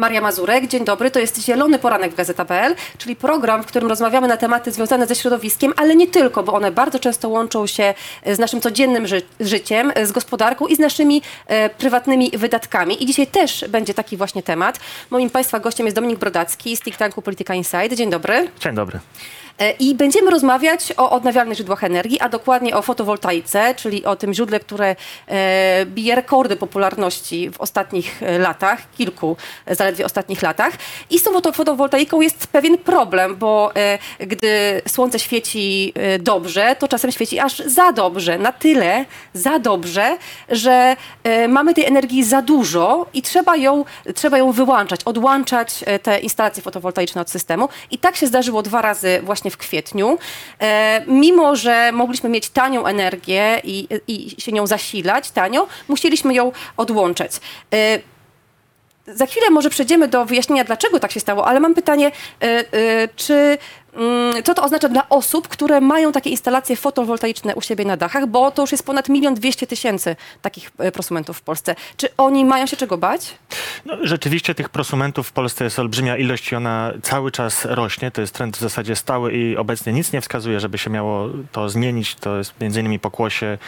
Maria Mazurek, dzień dobry. To jest Zielony Poranek w Gazeta.pl, czyli program, w którym rozmawiamy na tematy związane ze środowiskiem, ale nie tylko, bo one bardzo często łączą się z naszym codziennym ży życiem, z gospodarką i z naszymi e, prywatnymi wydatkami. I dzisiaj też będzie taki właśnie temat. Moim Państwa gościem jest Dominik Brodacki z think tanku Polityka Insight. Dzień dobry. Dzień dobry. E, I będziemy rozmawiać o odnawialnych źródłach energii, a dokładnie o fotowoltaice, czyli o tym źródle, które e, bije rekordy popularności w ostatnich e, latach, kilku zaledwie ostatnich latach. I z tą foto- fotowoltaiką jest pewien problem, bo gdy słońce świeci dobrze, to czasem świeci aż za dobrze, na tyle za dobrze, że mamy tej energii za dużo i trzeba ją, trzeba ją wyłączać, odłączać te instalacje fotowoltaiczne od systemu. I tak się zdarzyło dwa razy właśnie w kwietniu. E, mimo, że mogliśmy mieć tanią energię i, i się nią zasilać tanio, musieliśmy ją odłączać. E, za chwilę może przejdziemy do wyjaśnienia, dlaczego tak się stało, ale mam pytanie, e, czy co to oznacza dla osób, które mają takie instalacje fotowoltaiczne u siebie na dachach, bo to już jest ponad milion dwieście tysięcy takich e, prosumentów w Polsce. Czy oni mają się czego bać? No, rzeczywiście tych prosumentów w Polsce jest olbrzymia ilość i ona cały czas rośnie. To jest trend w zasadzie stały i obecnie nic nie wskazuje, żeby się miało to zmienić. To jest między innymi pokłosie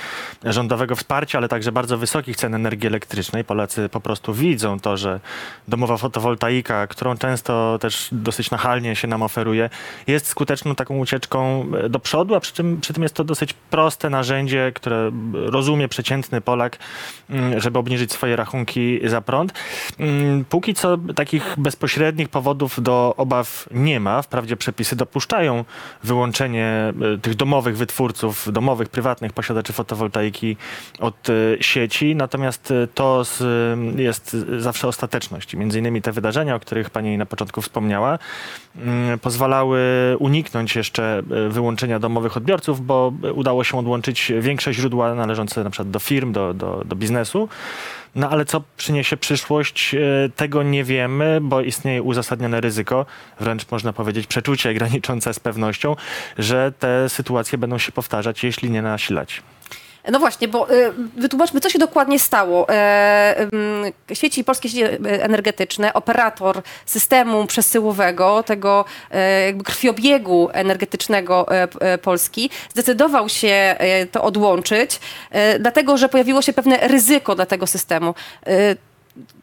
rządowego wsparcia, ale także bardzo wysokich cen energii elektrycznej. Polacy po prostu widzą to, że domowa fotowoltaika, którą często też dosyć nachalnie się nam oferuje, jest skuteczną taką ucieczką do przodu, a przy tym, przy tym jest to dosyć proste narzędzie, które rozumie przeciętny Polak, mm, żeby obniżyć swoje rachunki za prąd. Mm, Póki co takich bezpośrednich powodów do obaw nie ma. Wprawdzie przepisy dopuszczają wyłączenie e, tych domowych wytwórców, domowych, prywatnych posiadaczy fotowoltaiki od e, sieci, natomiast e, to jest zawsze ostateczność. Między innymi te wydarzenia, o których pani na początku wspomniała, mm, pozwalały uniknąć jeszcze e, wyłączenia domowych odbiorców, bo udało się odłączyć większe źródła należące na przykład do firm, do, do, do biznesu. No ale co przyniesie przyszłość, e, tego nie wiemy, bo istnieje uzasadnione ryzyko, wręcz można powiedzieć przeczucie graniczące z pewnością, że te sytuacje będą się powtarzać, jeśli nie nasilać. No właśnie, bo y, wytłumaczmy, co się dokładnie stało. E, ym, sieci, polskie sieci e, energetyczne, operator systemu przesyłowego, tego e, jakby krwiobiegu energetycznego Polski, zdecydował się to odłączyć, dlatego że pojawiło się pewne ryzyko dla tego systemu.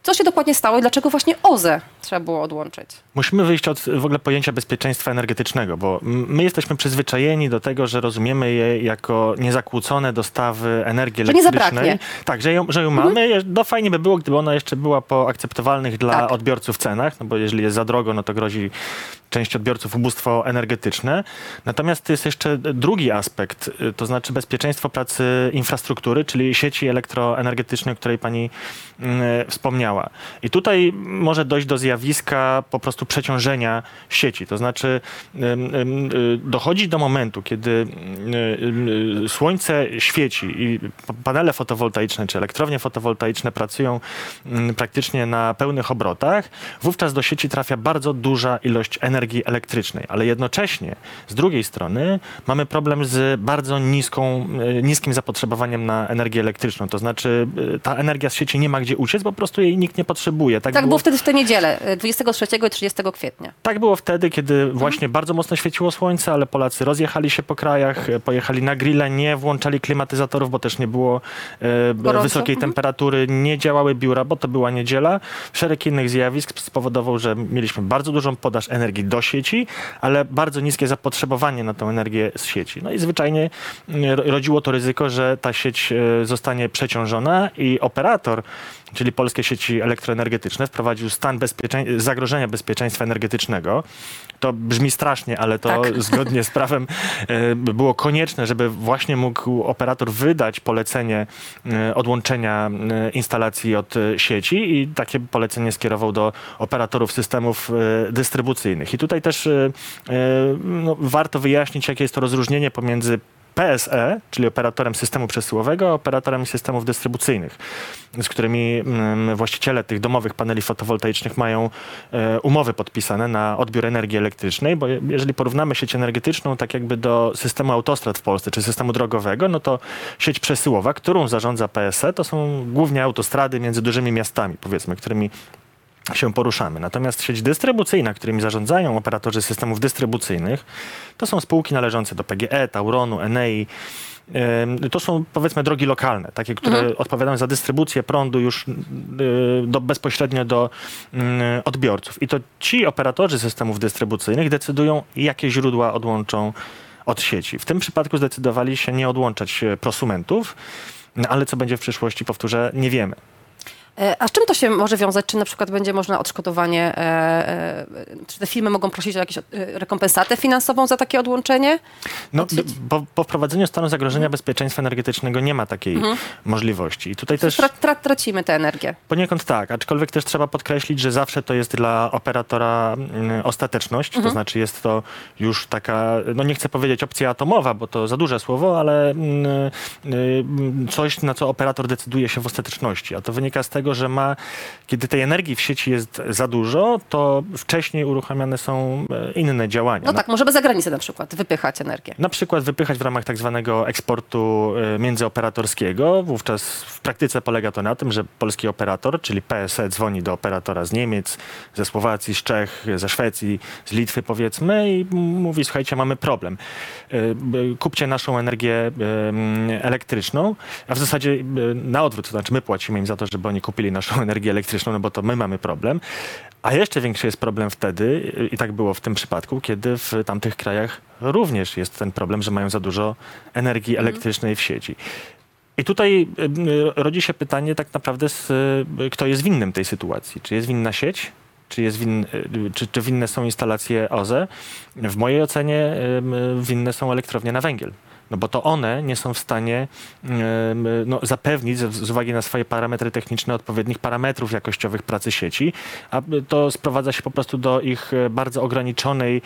Co się dokładnie stało i dlaczego właśnie OZE trzeba było odłączyć? Musimy wyjść od w ogóle pojęcia bezpieczeństwa energetycznego, bo my jesteśmy przyzwyczajeni do tego, że rozumiemy je jako niezakłócone dostawy energii Że nie elektrycznej. zabraknie. Tak, że ją, że ją mamy. Je- No fajnie by było, gdyby ona jeszcze była po akceptowalnych dla Tak. odbiorców cenach, no bo jeżeli jest za drogo, no to grozi część odbiorców ubóstwo energetyczne. Natomiast jest jeszcze drugi aspekt, y, to znaczy bezpieczeństwo pracy infrastruktury, czyli sieci elektroenergetycznej, o której pani mm, wspomniała. I tutaj może dojść do zjawiska po prostu przeciążenia sieci. To znaczy y, dochodzi do momentu, kiedy y, y, słońce świeci i panele fotowoltaiczne czy elektrownie fotowoltaiczne pracują mm, praktycznie na pełnych obrotach, wówczas do sieci trafia bardzo duża ilość energii elektrycznej, ale jednocześnie z drugiej strony mamy problem z bardzo niską, y, niskim zapotrzebowaniem na energię elektryczną. To znaczy y, ta energia z sieci nie ma gdzie uciec, po prostu jej nikt nie potrzebuje. Tak było wtedy w tę niedzielę, e, 23 i 30 kwietnia. Tak było wtedy, kiedy właśnie bardzo mocno świeciło słońce, ale Polacy rozjechali się po krajach, e, pojechali na grille, nie włączali klimatyzatorów, bo też nie było e, wysokiej Mhm. temperatury, nie działały biura, bo to była niedziela. Szereg innych zjawisk spowodował, że mieliśmy bardzo dużą podaż energii do sieci, ale bardzo niskie zapotrzebowanie na tę energię z sieci. No i zwyczajnie e, ro- rodziło to ryzyko, że ta sieć e, zostanie przeciążona i operator, czyli polskie sieci elektroenergetyczne, wprowadził stan bezpieczeństwa, zagrożenia bezpieczeństwa energetycznego. To brzmi strasznie, ale to Tak. zgodnie z prawem e, było konieczne, żeby właśnie mógł operator wydać polecenie e, odłączenia e, instalacji od sieci i takie polecenie skierował do operatorów systemów dystrybucyjnych. I tutaj też no, warto wyjaśnić, jakie jest to rozróżnienie pomiędzy PSE, czyli operatorem systemu przesyłowego, operatorem systemów dystrybucyjnych, z którymi mm, właściciele tych domowych paneli fotowoltaicznych mają e, umowy podpisane na odbiór energii elektrycznej, bo je- jeżeli porównamy sieć energetyczną tak jakby do systemu autostrad w Polsce, czy systemu drogowego, no to sieć przesyłowa, którą zarządza PSE, to są głównie autostrady między dużymi miastami, powiedzmy, którymi się poruszamy. Natomiast sieć dystrybucyjna, którymi zarządzają operatorzy systemów dystrybucyjnych, to są spółki należące do PGE, Tauronu, Enei. To są powiedzmy drogi lokalne, takie, które odpowiadają za dystrybucję prądu już y, do, bezpośrednio do mm, odbiorców. I to ci operatorzy systemów dystrybucyjnych decydują, jakie źródła odłączą od sieci. W tym przypadku zdecydowali się nie odłączać e, prosumentów, no, ale co będzie w przyszłości, powtórzę, nie wiemy. E, A z czym to się może wiązać? Czy na przykład będzie można odszkodowanie, e, e, czy te firmy mogą prosić o jakąś rekompensatę finansową za takie odłączenie? No, po, po wprowadzeniu stanu zagrożenia bezpieczeństwa energetycznego nie ma takiej możliwości. I tutaj też Tra, tra, tracimy tę energię. poniekąd tak, aczkolwiek też trzeba podkreślić, że zawsze to jest dla operatora mm, ostateczność, to znaczy jest to już taka, no nie chcę powiedzieć opcja atomowa, bo to za duże słowo, ale mm, y, y, coś, na co operator decyduje się w ostateczności. A to wynika z tego, że ma, kiedy tej energii w sieci jest za dużo, to wcześniej uruchamiane są e, inne działania. No tak, możemy za granicę na przykład wypychać energię. Na przykład wypychać w ramach tak zwanego eksportu e, międzyoperatorskiego. Wówczas w praktyce polega to na tym, że polski operator, czyli PSE, dzwoni do operatora z Niemiec, ze Słowacji, z Czech, ze Szwecji, z Litwy powiedzmy i mówi, słuchajcie, mamy problem. E, Kupcie naszą energię elektryczną, a w zasadzie na odwrót, to znaczy my płacimy im za to, żeby oni kupili naszą energię elektryczną, no bo to my mamy problem. A jeszcze większy jest problem wtedy, i tak było w tym przypadku, kiedy w tamtych krajach również jest ten problem, że mają za dużo energii elektrycznej w sieci. I tutaj y, rodzi się pytanie tak naprawdę, y, kto jest winnym tej sytuacji? Czy jest winna sieć? Czy, jest win, y, czy, czy winne są instalacje OZE? W mojej ocenie winne są elektrownie na węgiel. No bo to one nie są w stanie em, no, zapewnić z, uwagi na swoje parametry techniczne odpowiednich parametrów jakościowych pracy sieci, a to sprowadza się po prostu do ich e, bardzo ograniczonej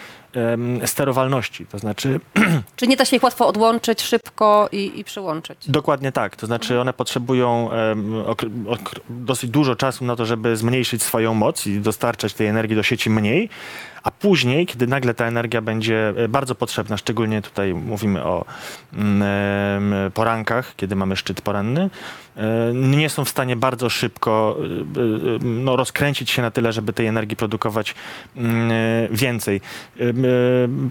sterowalności. To znaczy Czy nie da się ich łatwo odłączyć szybko i, i przyłączyć? Dokładnie tak. To znaczy one potrzebują dosyć dużo czasu na to, żeby zmniejszyć swoją moc i dostarczać tej energii do sieci mniej, a później, kiedy nagle ta energia będzie e, bardzo potrzebna, szczególnie tutaj mówimy o mm, porankach, kiedy mamy szczyt poranny, nie są w stanie bardzo szybko e, e, no, rozkręcić się na tyle, żeby tej energii produkować mm, e, więcej. E,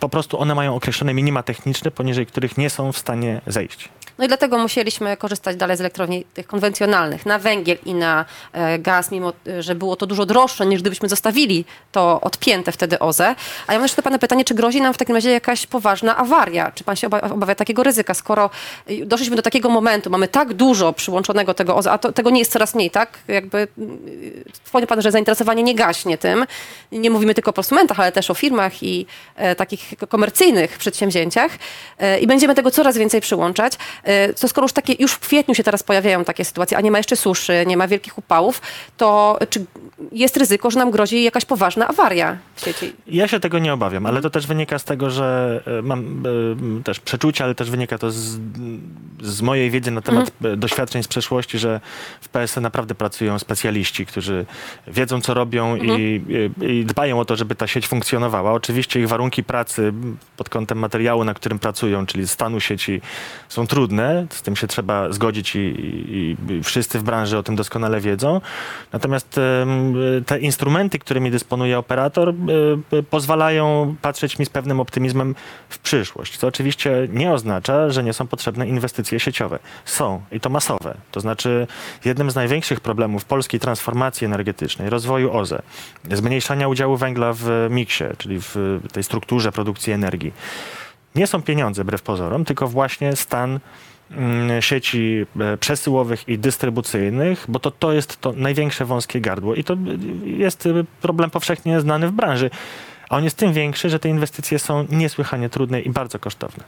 Po prostu one mają określone minima techniczne, poniżej których nie są w stanie zejść. No i dlatego musieliśmy korzystać dalej z elektrowni tych konwencjonalnych na węgiel i na e, gaz, mimo e, że było to dużo droższe niż gdybyśmy zostawili to odpięte wtedy OZE. A ja mam jeszcze do pana pytanie, czy grozi nam w takim razie jakaś poważna awaria? Czy pan się oba- obawia takiego ryzyka, skoro doszliśmy do takiego momentu, mamy tak dużo tego OZE, a to, tego nie jest coraz mniej, tak? Jakby y, wspomniał pan, że zainteresowanie nie gaśnie tym. Nie mówimy tylko o prosumentach, ale też o firmach i e, takich komercyjnych przedsięwzięciach e, i będziemy tego coraz więcej przyłączać. E, to skoro już takie, już w kwietniu się teraz pojawiają takie sytuacje, a nie ma jeszcze suszy, nie ma wielkich upałów, to czy jest ryzyko, że nam grozi jakaś poważna awaria w sieci? Ja się tego nie obawiam, ale to też wynika z tego, że e, mam e, też przeczucia, ale też wynika to z, z mojej wiedzy na temat e, doświadczeń z przeszłości, że w PSE naprawdę pracują specjaliści, którzy wiedzą, co robią i, i, i dbają o to, żeby ta sieć funkcjonowała. Oczywiście ich warunki pracy pod kątem materiału, na którym pracują, czyli stanu sieci, są trudne. Z tym się trzeba zgodzić i, i, i wszyscy w branży o tym doskonale wiedzą. Natomiast te instrumenty, którymi dysponuje operator, e, pozwalają patrzeć mi z pewnym optymizmem w przyszłość. Co oczywiście nie oznacza, że nie są potrzebne inwestycje sieciowe. Są i to masowe. To znaczy jednym z największych problemów polskiej transformacji energetycznej, rozwoju OZE, zmniejszania udziału węgla w miksie, czyli w tej strukturze produkcji energii, nie są pieniądze, wbrew pozorom, tylko właśnie stan mm, sieci e, przesyłowych i dystrybucyjnych, bo to, to jest to największe wąskie gardło i to jest y, problem powszechnie znany w branży. A on jest tym większy, że te inwestycje są niesłychanie trudne i bardzo kosztowne.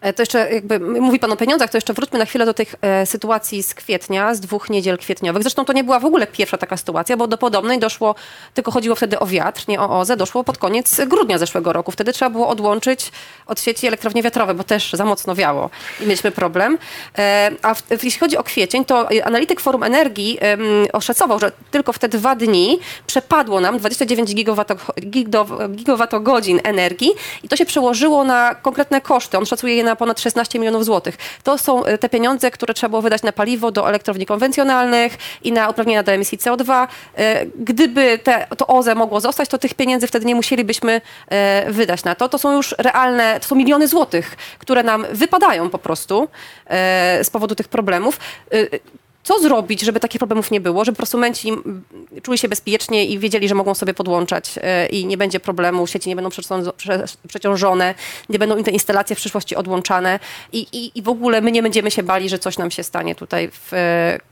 E, To jeszcze jakby, mówi pan o pieniądzach, to jeszcze wróćmy na chwilę do tych e, sytuacji z kwietnia, z dwóch niedziel kwietniowych. Zresztą to nie była w ogóle pierwsza taka sytuacja, bo do podobnej doszło, tylko chodziło wtedy o wiatr, nie o OZE, doszło pod koniec grudnia zeszłego roku. Wtedy trzeba było odłączyć od sieci elektrownie wiatrowe, bo też za mocno wiało i mieliśmy problem. E, A w, jeśli chodzi o kwiecień, to e, analityk Forum Energii em, oszacował, że tylko w te dwa dni przepadło nam 29 gigawato- gigo- gigawatogodzin energii i to się przełożyło na konkretne koszty. On szacuje je na na ponad 16 milionów złotych. To są e, te pieniądze, które trzeba było wydać na paliwo do elektrowni konwencjonalnych i na uprawnienia do emisji CO2. E, Gdyby te, to OZE mogło zostać, to tych pieniędzy wtedy nie musielibyśmy e, wydać na to. To są już realne, to są miliony złotych, które nam wypadają po prostu z powodu tych problemów. Co zrobić, żeby takich problemów nie było, żeby prosumenci czuli się bezpiecznie i wiedzieli, że mogą sobie podłączać e, i nie będzie problemu, sieci nie będą przeciążone, nie będą im te instalacje w przyszłości odłączane. I, i, i w ogóle my nie będziemy się bali, że coś nam się stanie tutaj w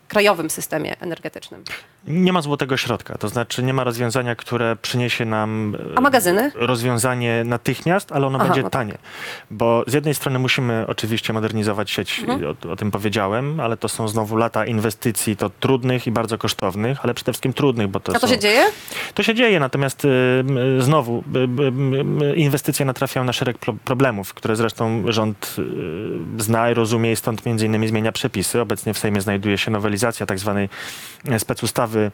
krajowym systemie energetycznym. Nie ma złotego środka, to znaczy nie ma rozwiązania, które przyniesie nam e, A magazyny? rozwiązanie natychmiast, ale ono Aha, będzie no tak. tanie. Bo z jednej strony musimy oczywiście modernizować sieć, Mhm. o, o tym powiedziałem, ale to są znowu lata inwestycji, to trudnych i bardzo kosztownych, ale przede wszystkim trudnych, bo to A to są... się dzieje? To się dzieje, natomiast y, y, znowu y, inwestycje natrafiają na szereg pro- problemów, które zresztą rząd zna i rozumie i stąd między innymi zmienia przepisy. Obecnie w Sejmie znajduje się nowelizacja tak zwanej e, specustawy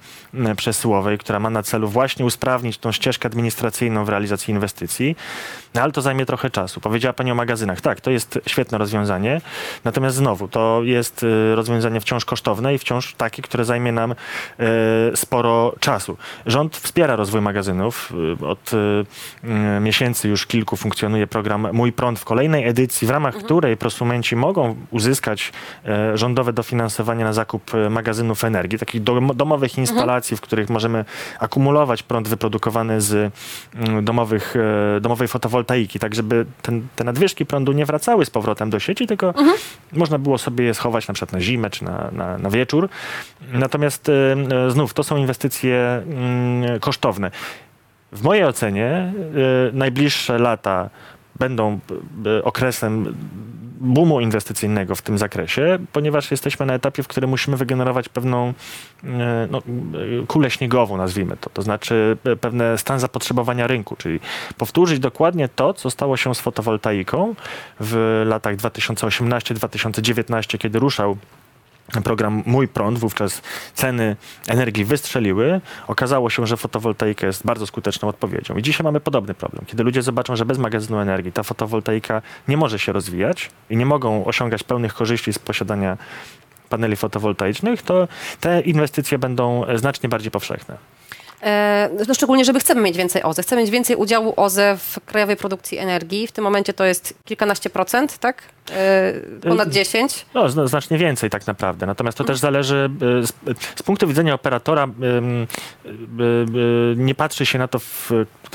przesyłowej, która ma na celu właśnie usprawnić tą ścieżkę administracyjną w realizacji inwestycji, no, ale to zajmie trochę czasu. Powiedziała Pani o magazynach. Tak, to jest świetne rozwiązanie, natomiast znowu to jest y, rozwiązanie wciąż kosztowne i wciąż takie, które zajmie nam e, sporo czasu. Rząd wspiera rozwój magazynów. Od miesięcy już kilku funkcjonuje program Mój Prąd w kolejnej edycji, w ramach której prosumenci mogą uzyskać e, rządowe dofinansowanie na zakup e, magazynów energii, takich dom- domowych instalacji, w których możemy akumulować prąd wyprodukowany z mm, domowych, e, domowej fotowoltaiki, tak żeby ten, te nadwyżki prądu nie wracały z powrotem do sieci, tylko można było sobie je schować na przykład na zimę czy na, na, na wieczór. Natomiast e, e, znów to są inwestycje mm, kosztowne. W mojej ocenie najbliższe lata będą e, okresem boomu inwestycyjnego w tym zakresie, ponieważ jesteśmy na etapie, w którym musimy wygenerować pewną e, no, e, kulę śniegową, nazwijmy to, to znaczy pewne stan zapotrzebowania rynku, czyli powtórzyć dokładnie to, co stało się z fotowoltaiką w latach 2018-2019, kiedy ruszał program Mój Prąd, wówczas ceny energii wystrzeliły. Okazało się, że fotowoltaika jest bardzo skuteczną odpowiedzią. I dzisiaj mamy podobny problem. Kiedy ludzie zobaczą, że bez magazynu energii ta fotowoltaika nie może się rozwijać i nie mogą osiągać pełnych korzyści z posiadania paneli fotowoltaicznych, to te inwestycje będą znacznie bardziej powszechne. E, No szczególnie, żeby chcemy mieć więcej OZE. Chcemy mieć więcej udziału OZE w krajowej produkcji energii. W tym momencie to jest kilkanaście procent, tak? E, Ponad 10. No, zna- znacznie więcej tak naprawdę. Natomiast to też zależy y, z, z punktu widzenia operatora, y, y, nie patrzy się na to w,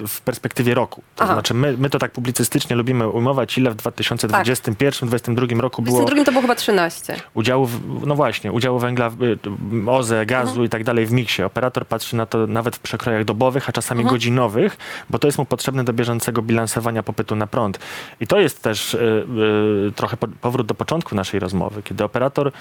w perspektywie roku. To Aha. znaczy my, my to tak publicystycznie lubimy ujmować, ile w 2021-2022 roku W było 22 to było chyba 13. udziału, w, no właśnie, udziału węgla, w, y, OZE, gazu i tak dalej w miksie. Operator patrzy na to nawet w przekrojach dobowych, a czasami godzinowych, bo to jest mu potrzebne do bieżącego bilansowania popytu na prąd. I to jest też y, y, trochę po, powrót do początku naszej rozmowy, kiedy operator,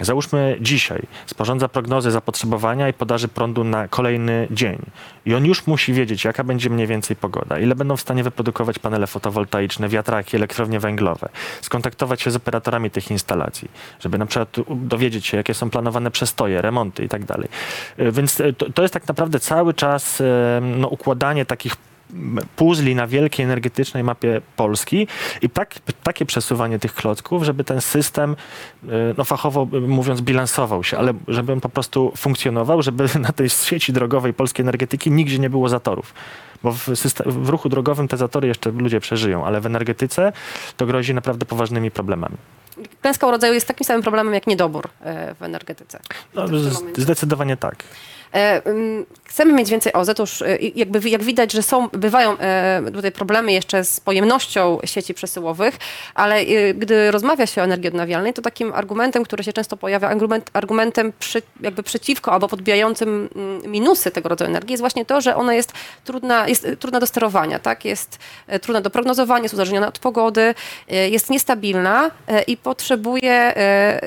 załóżmy dzisiaj, sporządza prognozy zapotrzebowania i podaży prądu na kolejny dzień. I on już musi wiedzieć, jaka będzie mniej więcej pogoda, ile będą w stanie wyprodukować panele fotowoltaiczne, wiatraki, elektrownie węglowe, skontaktować się z operatorami tych instalacji, żeby na przykład dowiedzieć się, jakie są planowane przestoje, remonty i tak dalej. Y, Więc y, to, to jest tak naprawdę cały czas y, no, układanie takich puzli na wielkiej energetycznej mapie Polski i tak, takie przesuwanie tych klocków, żeby ten system, y, no fachowo y, mówiąc, bilansował się, ale żeby on po prostu funkcjonował, żeby na tej sieci drogowej polskiej energetyki nigdzie nie było zatorów. Bo w, system, w ruchu drogowym te zatory jeszcze ludzie przeżyją, ale w energetyce to grozi naprawdę poważnymi problemami. Klęska rodzaju jest takim samym problemem jak niedobór e, w energetyce. No, W zdecydowanie tak. Chcemy mieć więcej OZE, to już jakby jak widać, że są, bywają e, tutaj problemy jeszcze z pojemnością sieci przesyłowych, ale e, gdy rozmawia się o energii odnawialnej, to takim argumentem, który się często pojawia, argument, argumentem przy, jakby przeciwko albo podbijającym mm, minusy tego rodzaju energii jest właśnie to, że ona jest trudna, jest e, trudna do sterowania, tak? jest e, trudna do prognozowania, jest uzależniona od pogody, jest niestabilna i potrzebuje,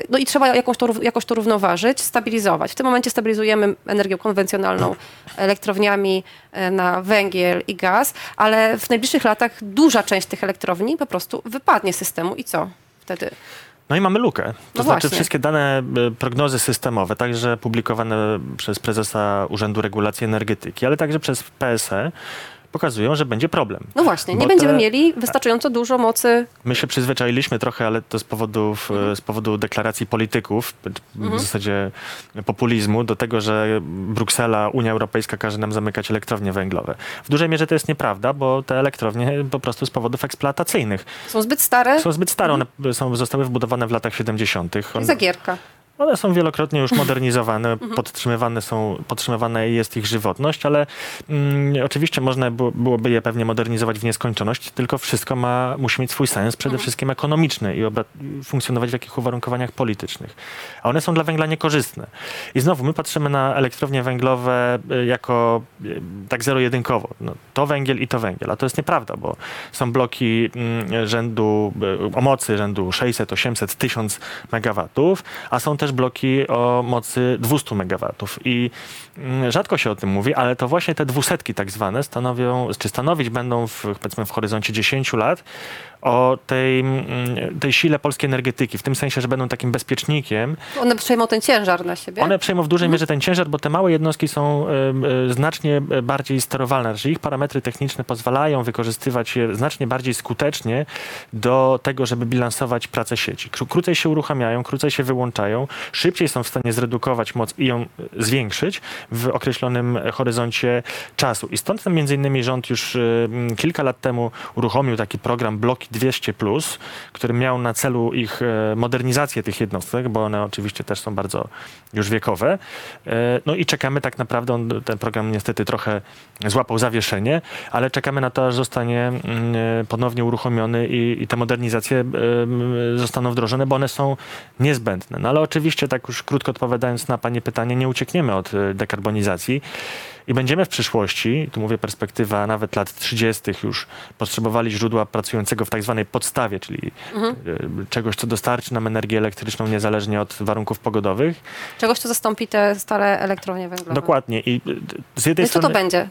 no i trzeba to, jakoś to równoważyć, stabilizować. W tym momencie stabilizujemy energię konwencjonalną elektrowniami e, na węgiel i gaz, ale w najbliższych latach duża część tych elektrowni po prostu wypadnie z systemu i co wtedy? No i mamy lukę. To No znaczy właśnie. wszystkie dane, y, prognozy systemowe, także publikowane przez prezesa Urzędu Regulacji Energetyki, ale także przez PSE, pokazują, że będzie problem. No właśnie, nie Bo będziemy te- mieli wystarczająco dużo mocy. My się przyzwyczailiśmy trochę, ale to z, powodów, e, z powodu deklaracji polityków, w zasadzie populizmu, do tego, że Bruksela, Unia Europejska każe nam zamykać elektrownie węglowe. W dużej mierze to jest nieprawda, bo te elektrownie po prostu z powodów eksploatacyjnych Są zbyt stare. są zbyt stare. One są, zostały wbudowane w latach 70. I On- Zagierka. One są wielokrotnie już modernizowane, podtrzymywane, są, podtrzymywana jest ich żywotność, ale mm, oczywiście można było- byłoby je pewnie modernizować w nieskończoność, tylko wszystko ma, musi mieć swój sens, przede wszystkim ekonomiczny i funkcjonować w jakich uwarunkowaniach politycznych. A one są dla węgla niekorzystne. I znowu my patrzymy na elektrownie węglowe y, jako y, tak zero-jedynkowo. No, to węgiel i to węgiel, a to jest nieprawda, bo są bloki mm, rzędu, y, o mocy rzędu 600, 800, 1000 megawatów, a są też bloki o mocy 200 megawatów. I mm, rzadko się o tym mówi, ale to właśnie te dwusetki tak zwane stanowią, czy stanowić będą w, powiedzmy w horyzoncie 10 lat o tej, mm, tej sile polskiej energetyki, w tym sensie, że będą takim bezpiecznikiem, One przejmą ten ciężar na siebie. one przejmą w dużej mierze ten ciężar, bo te małe jednostki są znacznie bardziej sterowalne. Znaczy ich parametry techniczne pozwalają wykorzystywać je znacznie bardziej skutecznie do tego, żeby bilansować pracę sieci. Kró- Krócej się uruchamiają, krócej się wyłączają, szybciej są w stanie zredukować moc i ją e, zwiększyć w określonym e, horyzoncie czasu. I stąd między innymi rząd już e, kilka lat temu uruchomił taki program Bloki 200+, który miał na celu ich modernizację tych jednostek, bo one oczywiście też są bardzo już wiekowe. No i czekamy tak naprawdę, ten program niestety trochę złapał zawieszenie, ale czekamy na to, aż zostanie ponownie uruchomiony i, i te modernizacje zostaną wdrożone, bo one są niezbędne. No ale oczywiście, tak już krótko odpowiadając na Pani pytanie, nie uciekniemy od e, dekarbonizacji. I będziemy w przyszłości, tu mówię perspektywa nawet lat 30. już, potrzebowali źródła pracującego w tak zwanej podstawie, czyli Mhm. e, czegoś, co dostarczy nam energię elektryczną niezależnie od warunków pogodowych. Czegoś, co zastąpi te stare elektrownie węglowe. Dokładnie. I e, z jednej Więc co strony to będzie?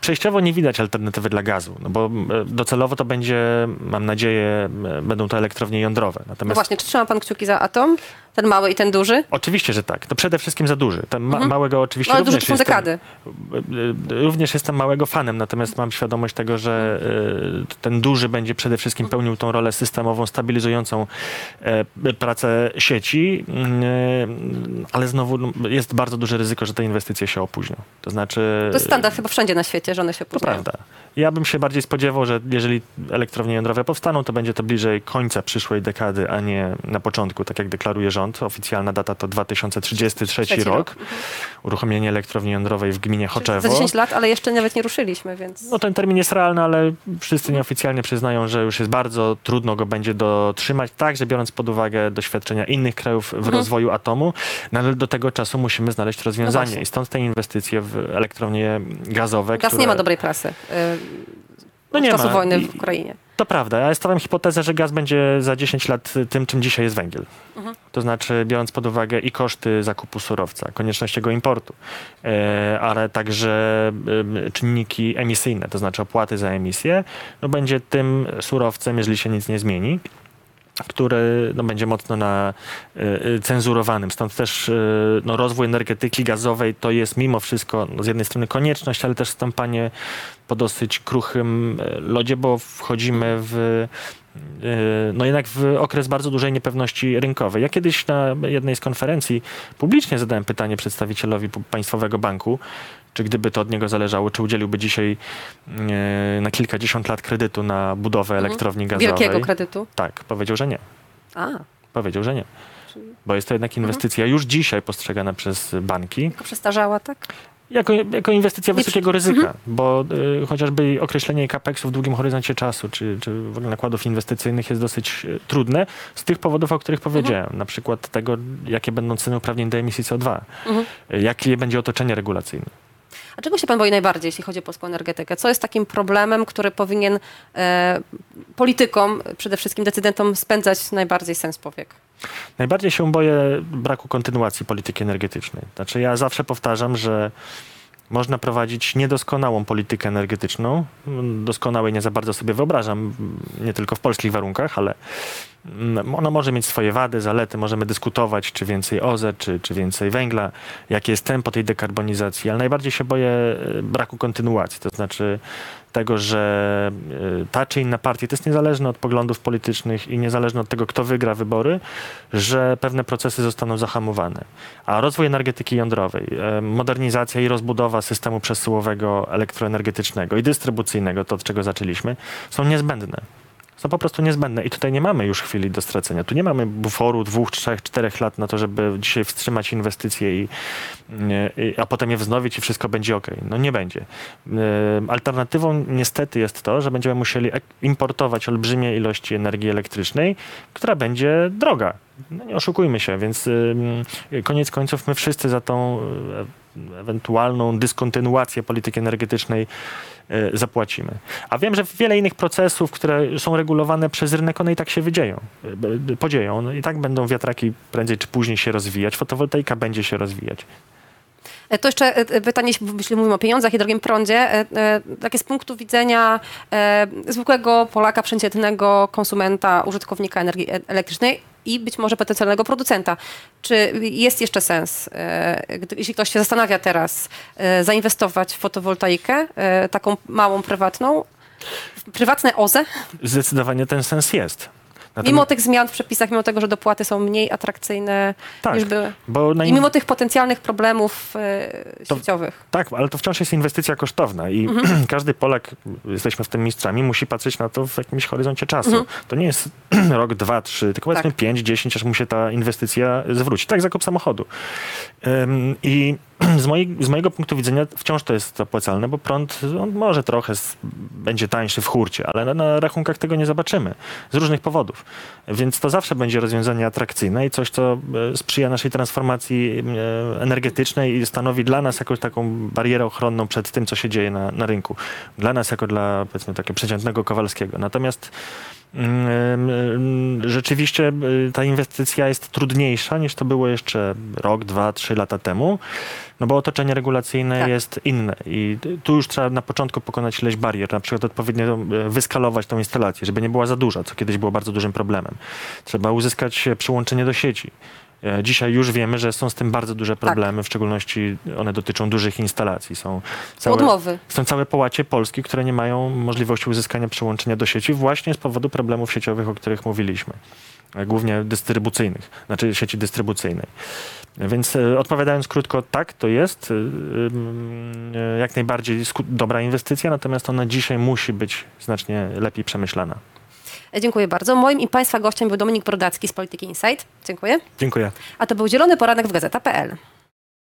przejściowo nie widać alternatywy dla gazu, no bo e, docelowo to będzie, mam nadzieję, będą to elektrownie jądrowe. No Natomiast właśnie, czy trzyma pan kciuki za atom? Ten mały i ten duży? Oczywiście, że tak. To przede wszystkim za duży. Ten ma- małego oczywiście No, ale również to są dekady. y, Również jestem małego fanem, natomiast mam świadomość tego, że y, ten duży będzie przede wszystkim pełnił tą rolę systemową, stabilizującą e, pracę sieci, y, ale znowu no, jest bardzo duże ryzyko, że te inwestycje się opóźnią. To znaczy... To jest standard chyba wszędzie na świecie, że one się To opóźniają. prawda. Ja bym się bardziej spodziewał, że jeżeli elektrownie jądrowe powstaną, to będzie to bliżej końca przyszłej dekady, a nie na początku, tak jak deklaruje rząd. Oficjalna data to 2033 Trzeci rok. rok. Uruchomienie elektrowni jądrowej w gminie Za 10 lat, ale jeszcze nawet nie ruszyliśmy, więc... No ten termin jest realny, ale wszyscy nieoficjalnie przyznają, że już jest bardzo trudno go będzie dotrzymać, także biorąc pod uwagę doświadczenia innych krajów w rozwoju atomu, no ale do tego czasu musimy znaleźć rozwiązanie właśnie. i stąd te inwestycje w elektrownie gazowe, Gaz które... nie ma dobrej prasy. y, No nie czasu ma. wojny w Ukrainie. To prawda. Ja stawiam hipotezę, że gaz będzie za 10 lat tym, czym dzisiaj jest węgiel. To znaczy, biorąc pod uwagę i koszty zakupu surowca, konieczność jego importu, e, ale także czynniki emisyjne, to znaczy opłaty za emisję, no będzie tym surowcem, jeżeli się nic nie zmieni który no, będzie mocno na y, y, cenzurowanym. Stąd też y, no, rozwój energetyki gazowej to jest mimo wszystko no, z jednej strony konieczność, ale też stąpanie po dosyć kruchym y, lodzie, bo wchodzimy w no jednak w okres bardzo dużej niepewności rynkowej. Ja kiedyś na jednej z konferencji publicznie zadałem pytanie przedstawicielowi Państwowego Banku, czy gdyby to od niego zależało, czy udzieliłby dzisiaj y, na kilkadziesiąt lat kredytu na budowę elektrowni gazowej. Wielkiego kredytu. Tak, powiedział, że nie. A, Powiedział, że nie. Bo jest to jednak inwestycja już dzisiaj postrzegana przez banki tylko przestarzała, tak? Jako, jako inwestycja wysokiego ryzyka, bo y, chociażby określenie capex w długim horyzoncie czasu, czy, czy w ogóle nakładów inwestycyjnych jest dosyć y, trudne z tych powodów, o których powiedziałem. Na przykład tego, jakie będą ceny uprawnień do emisji CO2, Mhm. y, jakie będzie otoczenie regulacyjne. A czego się pan boi najbardziej, jeśli chodzi o polską energetykę? Co jest takim problemem, który powinien e, politykom, przede wszystkim decydentom spędzać najbardziej sens powiek? Najbardziej się boję braku kontynuacji polityki energetycznej. Znaczy ja zawsze powtarzam, że można prowadzić niedoskonałą politykę energetyczną. Doskonałej nie za bardzo sobie wyobrażam, nie tylko w polskich warunkach, ale Mm, Ono może mieć swoje wady, zalety, możemy dyskutować, czy więcej OZE, czy, czy więcej węgla, jakie jest tempo tej dekarbonizacji, ale najbardziej się boję e, braku kontynuacji, to znaczy tego, że e, ta czy inna partia, to jest niezależne od poglądów politycznych i niezależne od tego, kto wygra wybory, że pewne procesy zostaną zahamowane. A rozwój energetyki jądrowej, e, modernizacja i rozbudowa systemu przesyłowego elektroenergetycznego i dystrybucyjnego, to od czego zaczęliśmy, są niezbędne są po prostu niezbędne. I tutaj nie mamy już chwili do stracenia. Tu nie mamy buforu dwóch, trzech, czterech lat na to, żeby dzisiaj wstrzymać inwestycje, i, i, a potem je wznowić i wszystko będzie ok. No nie będzie. Alternatywą niestety jest to, że będziemy musieli importować olbrzymie ilości energii elektrycznej, która będzie droga. No nie oszukujmy się, więc koniec końców my wszyscy za tą e, ewentualną dyskontynuację polityki energetycznej zapłacimy. A wiem, że wiele innych procesów, które są regulowane przez rynek, one i tak się wydzieją, e, podzieją. I tak będą wiatraki prędzej czy później się rozwijać, fotowoltaika będzie się rozwijać. E, To jeszcze e, pytanie, jeśli mówimy o pieniądzach i drogim prądzie, e, e, takie z punktu widzenia e, zwykłego Polaka, przeciętnego konsumenta, użytkownika energii e- elektrycznej i być może potencjalnego producenta. Czy jest jeszcze sens, e, jeśli ktoś się zastanawia teraz, e, zainwestować w fotowoltaikę, e, taką małą, prywatną, prywatne OZE, Zdecydowanie ten sens jest. Mimo tych zmian w przepisach, mimo tego, że dopłaty są mniej atrakcyjne tak, niż były? na I mimo tych potencjalnych problemów e, To- sieciowych. Tak, ale to wciąż jest inwestycja kosztowna i każdy Polak, jesteśmy w tym mistrzami, musi patrzeć na to w jakimś horyzoncie czasu. To nie jest rok, dwa, trzy, tylko powiedzmy Tak. pięć, dziesięć, aż mu się ta inwestycja zwróci. Tak, zakup samochodu. Ym, I z, mojej, z mojego punktu widzenia wciąż to jest opłacalne, bo prąd on może trochę s- będzie tańszy w hurcie, ale na, na rachunkach tego nie zobaczymy z różnych powodów. Więc to zawsze będzie rozwiązanie atrakcyjne i coś, co e, sprzyja naszej transformacji e, energetycznej i stanowi dla nas jakąś taką barierę ochronną przed tym, co się dzieje na, na rynku. Dla nas jako dla, powiedzmy, takiego przeciętnego Kowalskiego. Natomiast rzeczywiście y, ta inwestycja jest trudniejsza niż to było jeszcze rok, dwa, trzy lata temu, no bo otoczenie regulacyjne Tak. jest inne i tu już trzeba na początku pokonać ileś barier, na przykład odpowiednio e, wyskalować tą instalację, żeby nie była za duża, co kiedyś było bardzo dużym problemem. Trzeba uzyskać e, przyłączenie do sieci. E, Dzisiaj już wiemy, że są z tym bardzo duże problemy, w szczególności one dotyczą dużych instalacji. Są Są odmowy. są całe połacie Polski, które nie mają możliwości uzyskania przyłączenia do sieci właśnie z powodu problemów sieciowych, o których mówiliśmy. E, Głównie dystrybucyjnych, znaczy sieci dystrybucyjnej. Więc e, odpowiadając krótko, tak, to jest jak najbardziej dobra inwestycja, natomiast ona dzisiaj musi być znacznie lepiej przemyślana. Dziękuję bardzo. Moim i Państwa gościem był Dominik Brodacki z Polityki Insight. Dziękuję. Dziękuję. A to był Zielony Poranek w Gazeta.pl.